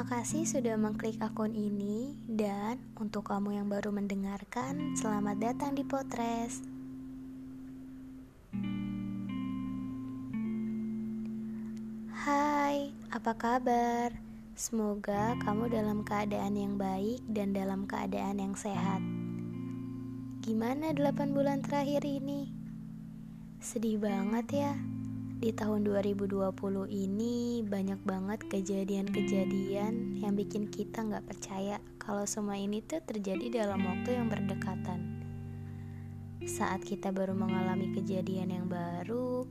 Terima kasih sudah mengklik akun ini dan untuk kamu yang baru mendengarkan, selamat datang di Potres. Hai, apa kabar? Semoga kamu dalam keadaan yang baik dan dalam keadaan yang sehat. Gimana 8 bulan terakhir ini? Sedih banget ya. Di tahun 2020 ini banyak banget kejadian-kejadian yang bikin kita nggak percaya kalau semua ini tuh terjadi dalam waktu yang berdekatan. Saat kita baru mengalami kejadian yang baru,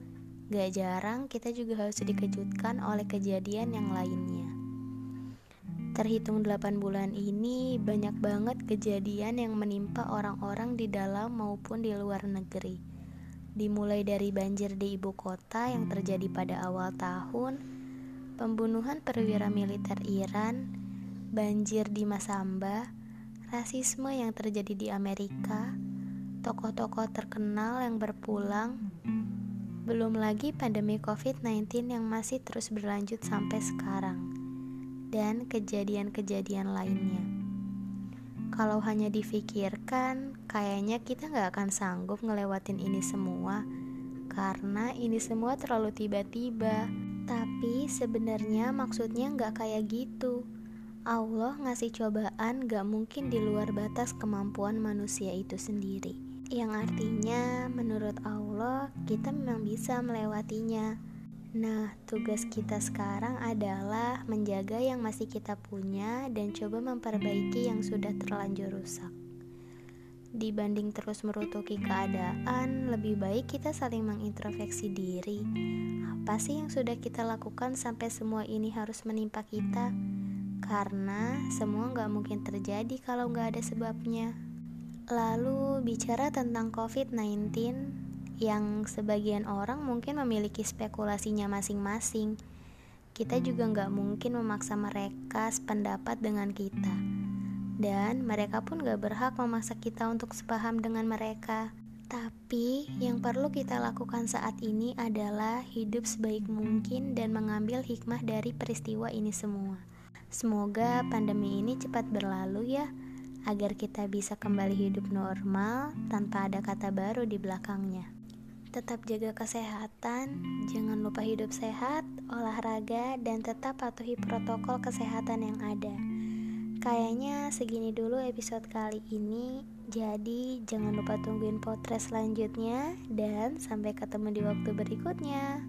gak jarang kita juga harus dikejutkan oleh kejadian yang lainnya. Terhitung 8 bulan ini banyak banget kejadian yang menimpa orang-orang di dalam maupun di luar negeri dimulai dari banjir di ibu kota yang terjadi pada awal tahun, pembunuhan perwira militer Iran, banjir di Masamba, rasisme yang terjadi di Amerika, tokoh-tokoh terkenal yang berpulang, belum lagi pandemi COVID-19 yang masih terus berlanjut sampai sekarang, dan kejadian-kejadian lainnya. Kalau hanya difikirkan, kayaknya kita nggak akan sanggup ngelewatin ini semua karena ini semua terlalu tiba-tiba. Tapi sebenarnya maksudnya nggak kayak gitu. Allah ngasih cobaan gak mungkin di luar batas kemampuan manusia itu sendiri. Yang artinya menurut Allah kita memang bisa melewatinya. Nah, tugas kita sekarang adalah menjaga yang masih kita punya dan coba memperbaiki yang sudah terlanjur rusak. Dibanding terus merutuki keadaan, lebih baik kita saling mengintrospeksi diri. Apa sih yang sudah kita lakukan sampai semua ini harus menimpa kita? Karena semua nggak mungkin terjadi kalau nggak ada sebabnya. Lalu bicara tentang COVID-19, yang sebagian orang mungkin memiliki spekulasinya masing-masing. Kita juga nggak mungkin memaksa mereka sependapat dengan kita. Dan mereka pun gak berhak memaksa kita untuk sepaham dengan mereka. Tapi yang perlu kita lakukan saat ini adalah hidup sebaik mungkin dan mengambil hikmah dari peristiwa ini semua. Semoga pandemi ini cepat berlalu ya, agar kita bisa kembali hidup normal tanpa ada kata baru di belakangnya. Tetap jaga kesehatan, jangan lupa hidup sehat, olahraga, dan tetap patuhi protokol kesehatan yang ada. Kayaknya segini dulu episode kali ini. Jadi, jangan lupa tungguin potret selanjutnya, dan sampai ketemu di waktu berikutnya.